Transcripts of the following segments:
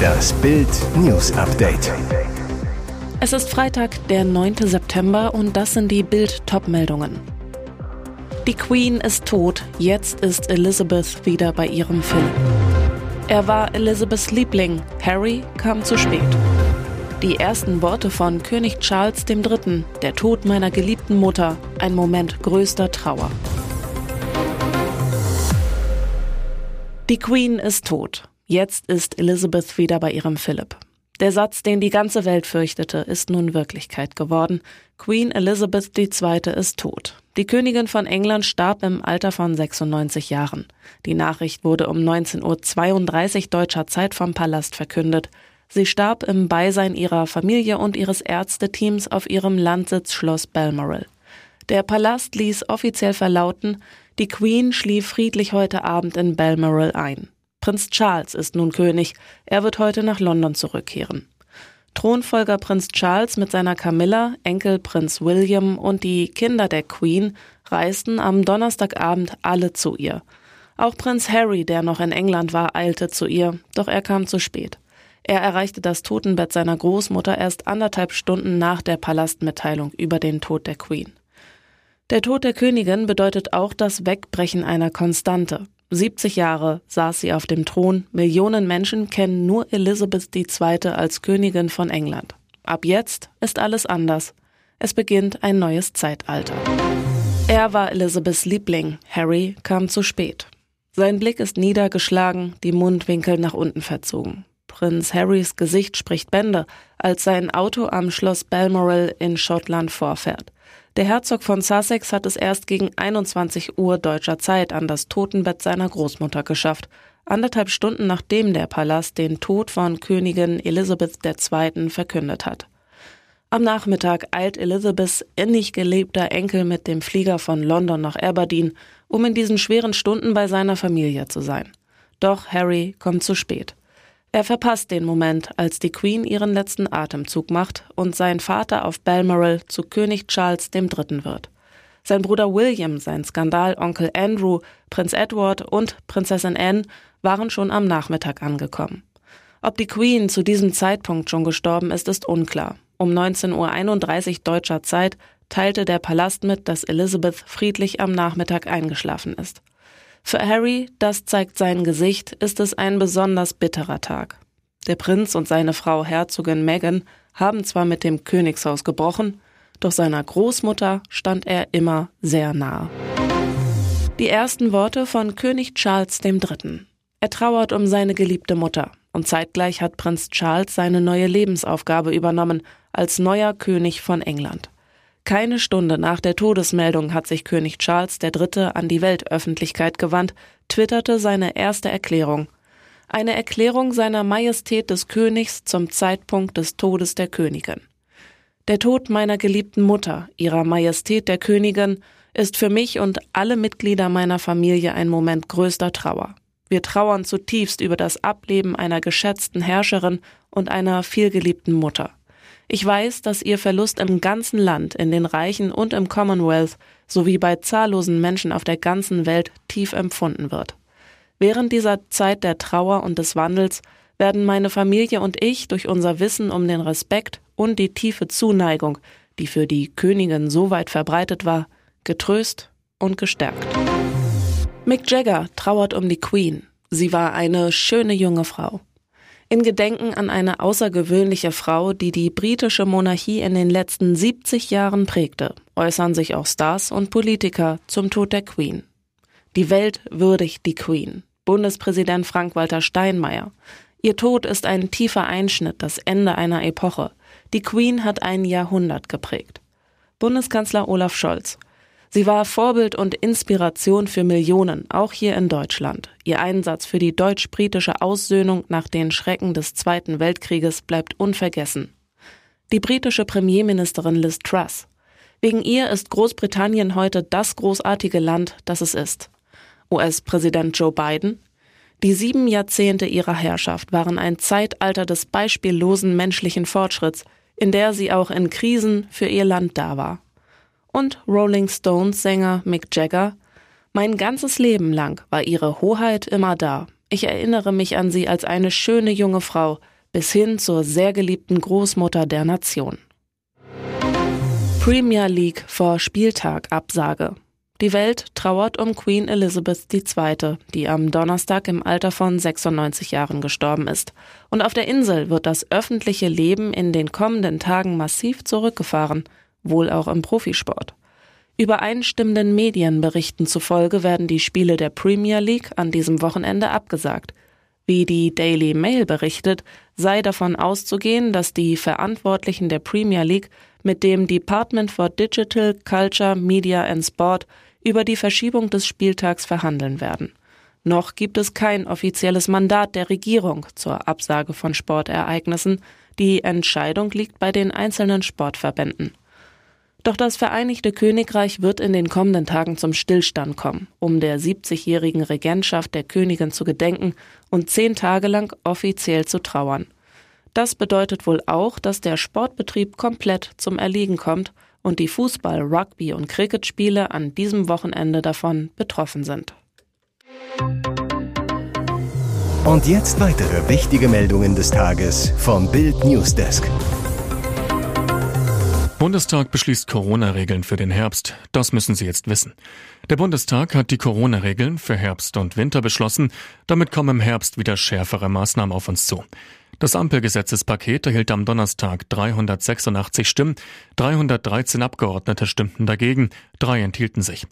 Das Bild News Update. Es ist Freitag, der 9. September und das sind die Bild Topmeldungen. Die Queen ist tot, jetzt ist Elizabeth wieder bei ihrem Philipp. Er war Elizabeths Liebling, Harry kam zu spät. Die ersten Worte von König Charles III., der Tod meiner geliebten Mutter, ein Moment größter Trauer. Die Queen ist tot. Jetzt ist Elizabeth wieder bei ihrem Philipp. Der Satz, den die ganze Welt fürchtete, ist nun Wirklichkeit geworden. Queen Elizabeth II. ist tot. Die Königin von England starb im Alter von 96 Jahren. Die Nachricht wurde um 19.32 Uhr deutscher Zeit vom Palast verkündet. Sie starb im Beisein ihrer Familie und ihres Ärzteteams auf ihrem Landsitz Schloss Balmoral. Der Palast ließ offiziell verlauten, die Queen schlief friedlich heute Abend in Balmoral ein. Prinz Charles ist nun König. Er wird heute nach London zurückkehren. Thronfolger Prinz Charles mit seiner Camilla, Enkel Prinz William und die Kinder der Queen reisten am Donnerstagabend alle zu ihr. Auch Prinz Harry, der noch in England war, eilte zu ihr, doch er kam zu spät. Er erreichte das Totenbett seiner Großmutter erst anderthalb Stunden nach der Palastmitteilung über den Tod der Queen. Der Tod der Königin bedeutet auch das Wegbrechen einer Konstante. 70 Jahre saß sie auf dem Thron, Millionen Menschen kennen nur Elizabeth II. als Königin von England. Ab jetzt ist alles anders. Es beginnt ein neues Zeitalter. Er war Elizabeths Liebling, Harry kam zu spät. Sein Blick ist niedergeschlagen, die Mundwinkel nach unten verzogen. Prinz Harrys Gesicht spricht Bände, als sein Auto am Schloss Balmoral in Schottland vorfährt. Der Herzog von Sussex hat es erst gegen 21 Uhr deutscher Zeit an das Totenbett seiner Großmutter geschafft, anderthalb Stunden nachdem der Palast den Tod von Königin Elizabeth II. verkündet hat. Am Nachmittag eilt Elizabeths innig geliebter Enkel mit dem Flieger von London nach Aberdeen, um in diesen schweren Stunden bei seiner Familie zu sein. Doch Harry kommt zu spät. Er verpasst den Moment, als die Queen ihren letzten Atemzug macht und sein Vater auf Balmoral zu König Charles III. wird. Sein Bruder William, sein Skandalonkel Andrew, Prinz Edward und Prinzessin Anne waren schon am Nachmittag angekommen. Ob die Queen zu diesem Zeitpunkt schon gestorben ist, ist unklar. Um 19.31 Uhr deutscher Zeit teilte der Palast mit, dass Elizabeth friedlich am Nachmittag eingeschlafen ist. Für Harry, das zeigt sein Gesicht, ist es ein besonders bitterer Tag. Der Prinz und seine Frau Herzogin Meghan haben zwar mit dem Königshaus gebrochen, doch seiner Großmutter stand er immer sehr nahe. Die ersten Worte von König Charles III. Er trauert um seine geliebte Mutter und zeitgleich hat Prinz Charles seine neue Lebensaufgabe übernommen als neuer König von England. Keine Stunde nach der Todesmeldung hat sich König Charles III. an die Weltöffentlichkeit gewandt, twitterte seine erste Erklärung. Eine Erklärung seiner Majestät des Königs zum Zeitpunkt des Todes der Königin. Der Tod meiner geliebten Mutter, ihrer Majestät der Königin, ist für mich und alle Mitglieder meiner Familie ein Moment größter Trauer. Wir trauern zutiefst über das Ableben einer geschätzten Herrscherin und einer vielgeliebten Mutter. Ich weiß, dass Ihr Verlust im ganzen Land, in den Reichen und im Commonwealth sowie bei zahllosen Menschen auf der ganzen Welt tief empfunden wird. Während dieser Zeit der Trauer und des Wandels werden meine Familie und ich durch unser Wissen um den Respekt und die tiefe Zuneigung, die für die Königin so weit verbreitet war, getröst und gestärkt. Mick Jagger trauert um die Queen. Sie war eine schöne junge Frau in Gedenken an eine außergewöhnliche Frau, die die britische Monarchie in den letzten 70 Jahren prägte, äußern sich auch Stars und Politiker zum Tod der Queen. Die Welt würdigt die Queen. Bundespräsident Frank-Walter Steinmeier. Ihr Tod ist ein tiefer Einschnitt, das Ende einer Epoche. Die Queen hat ein Jahrhundert geprägt. Bundeskanzler Olaf Scholz. Sie war Vorbild und Inspiration für Millionen, auch hier in Deutschland. Ihr Einsatz für die deutsch-britische Aussöhnung nach den Schrecken des Zweiten Weltkrieges bleibt unvergessen. Die britische Premierministerin Liz Truss. Wegen ihr ist Großbritannien heute das großartige Land, das es ist. US-Präsident Joe Biden. Die sieben Jahrzehnte ihrer Herrschaft waren ein Zeitalter des beispiellosen menschlichen Fortschritts, in der sie auch in Krisen für ihr Land da war und Rolling Stones Sänger Mick Jagger, mein ganzes Leben lang war ihre Hoheit immer da. Ich erinnere mich an sie als eine schöne junge Frau, bis hin zur sehr geliebten Großmutter der Nation. Premier League vor Spieltag Absage. Die Welt trauert um Queen Elizabeth II., die am Donnerstag im Alter von 96 Jahren gestorben ist. Und auf der Insel wird das öffentliche Leben in den kommenden Tagen massiv zurückgefahren, wohl auch im Profisport. Übereinstimmenden Medienberichten zufolge werden die Spiele der Premier League an diesem Wochenende abgesagt. Wie die Daily Mail berichtet, sei davon auszugehen, dass die Verantwortlichen der Premier League mit dem Department for Digital, Culture, Media and Sport über die Verschiebung des Spieltags verhandeln werden. Noch gibt es kein offizielles Mandat der Regierung zur Absage von Sportereignissen. Die Entscheidung liegt bei den einzelnen Sportverbänden. Doch das Vereinigte Königreich wird in den kommenden Tagen zum Stillstand kommen, um der 70-jährigen Regentschaft der Königin zu gedenken und zehn Tage lang offiziell zu trauern. Das bedeutet wohl auch, dass der Sportbetrieb komplett zum Erliegen kommt und die Fußball-, Rugby- und Cricketspiele an diesem Wochenende davon betroffen sind. Und jetzt weitere wichtige Meldungen des Tages vom Bild Newsdesk. Bundestag beschließt Corona-Regeln für den Herbst. Das müssen Sie jetzt wissen. Der Bundestag hat die Corona-Regeln für Herbst und Winter beschlossen. Damit kommen im Herbst wieder schärfere Maßnahmen auf uns zu. Das Ampelgesetzespaket erhielt am Donnerstag 386 Stimmen, 313 Abgeordnete stimmten dagegen, drei enthielten sich.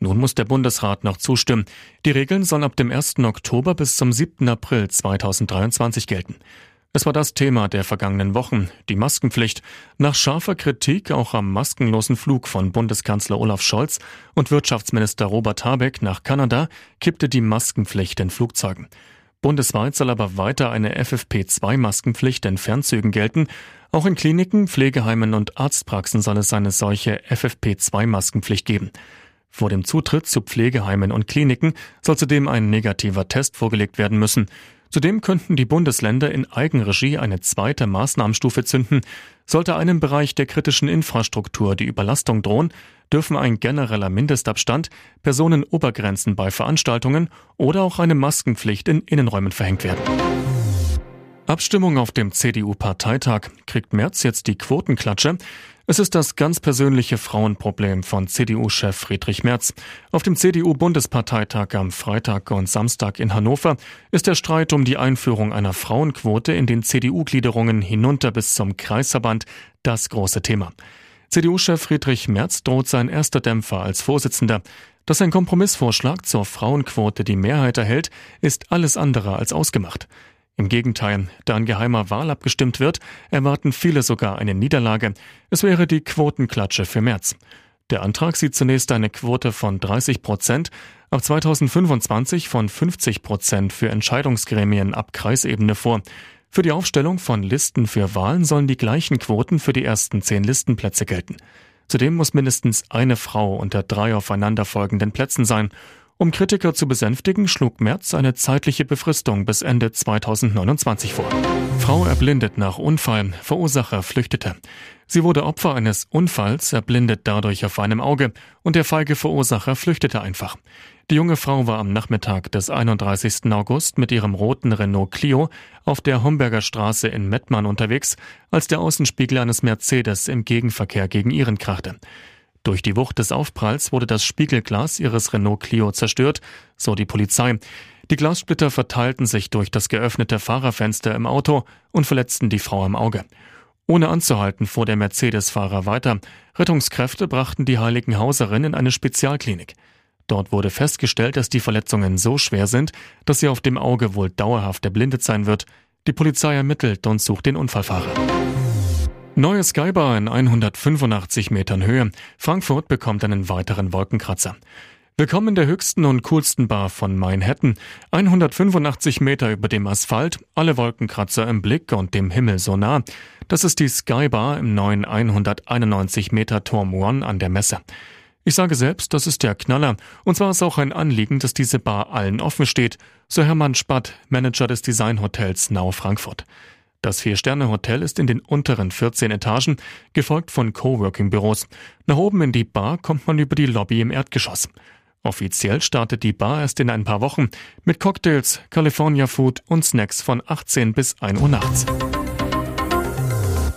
Nun muss der Bundesrat noch zustimmen. Die Regeln sollen ab dem 1. Oktober bis zum 7. April 2023 gelten. Es war das Thema der vergangenen Wochen, die Maskenpflicht. Nach scharfer Kritik auch am maskenlosen Flug von Bundeskanzler Olaf Scholz und Wirtschaftsminister Robert Habeck nach Kanada kippte die Maskenpflicht in Flugzeugen. Bundesweit soll aber weiter eine FFP2-Maskenpflicht in Fernzügen gelten. Auch in Kliniken, Pflegeheimen und Arztpraxen soll es eine solche FFP2-Maskenpflicht geben. Vor dem Zutritt zu Pflegeheimen und Kliniken soll zudem ein negativer Test vorgelegt werden müssen. Zudem könnten die Bundesländer in Eigenregie eine zweite Maßnahmenstufe zünden. Sollte einem Bereich der kritischen Infrastruktur die Überlastung drohen, dürfen ein genereller Mindestabstand, Personenobergrenzen bei Veranstaltungen oder auch eine Maskenpflicht in Innenräumen verhängt werden. Abstimmung auf dem CDU-Parteitag. Kriegt Merz jetzt die Quotenklatsche? Es ist das ganz persönliche Frauenproblem von CDU-Chef Friedrich Merz. Auf dem CDU-Bundesparteitag am Freitag und Samstag in Hannover ist der Streit um die Einführung einer Frauenquote in den CDU-Gliederungen hinunter bis zum Kreisverband das große Thema. CDU-Chef Friedrich Merz droht sein erster Dämpfer als Vorsitzender. Dass ein Kompromissvorschlag zur Frauenquote die Mehrheit erhält, ist alles andere als ausgemacht. Im Gegenteil, da ein geheimer Wahl abgestimmt wird, erwarten viele sogar eine Niederlage. Es wäre die Quotenklatsche für März. Der Antrag sieht zunächst eine Quote von 30 Prozent, ab 2025 von 50 Prozent für Entscheidungsgremien ab Kreisebene vor. Für die Aufstellung von Listen für Wahlen sollen die gleichen Quoten für die ersten zehn Listenplätze gelten. Zudem muss mindestens eine Frau unter drei aufeinanderfolgenden Plätzen sein um Kritiker zu besänftigen, schlug Merz eine zeitliche Befristung bis Ende 2029 vor. Frau erblindet nach Unfall, Verursacher flüchtete. Sie wurde Opfer eines Unfalls, erblindet dadurch auf einem Auge und der feige Verursacher flüchtete einfach. Die junge Frau war am Nachmittag des 31. August mit ihrem roten Renault Clio auf der Homberger Straße in Mettmann unterwegs, als der Außenspiegel eines Mercedes im Gegenverkehr gegen ihren krachte. Durch die Wucht des Aufpralls wurde das Spiegelglas ihres Renault Clio zerstört, so die Polizei. Die Glassplitter verteilten sich durch das geöffnete Fahrerfenster im Auto und verletzten die Frau am Auge. Ohne anzuhalten fuhr der Mercedes-Fahrer weiter. Rettungskräfte brachten die Heiligenhauserin in eine Spezialklinik. Dort wurde festgestellt, dass die Verletzungen so schwer sind, dass sie auf dem Auge wohl dauerhaft erblindet sein wird. Die Polizei ermittelt und sucht den Unfallfahrer. Neue Skybar in 185 Metern Höhe. Frankfurt bekommt einen weiteren Wolkenkratzer. Willkommen in der höchsten und coolsten Bar von Manhattan. 185 Meter über dem Asphalt, alle Wolkenkratzer im Blick und dem Himmel so nah. Das ist die Skybar im neuen 191 Meter Turm One an der Messe. Ich sage selbst, das ist der Knaller. Und zwar ist auch ein Anliegen, dass diese Bar allen offen steht, so Hermann Spatt, Manager des Designhotels Nau Frankfurt. Das Vier-Sterne-Hotel ist in den unteren 14 Etagen, gefolgt von Coworking-Büros. Nach oben in die Bar kommt man über die Lobby im Erdgeschoss. Offiziell startet die Bar erst in ein paar Wochen mit Cocktails, California Food und Snacks von 18 bis 1 Uhr nachts.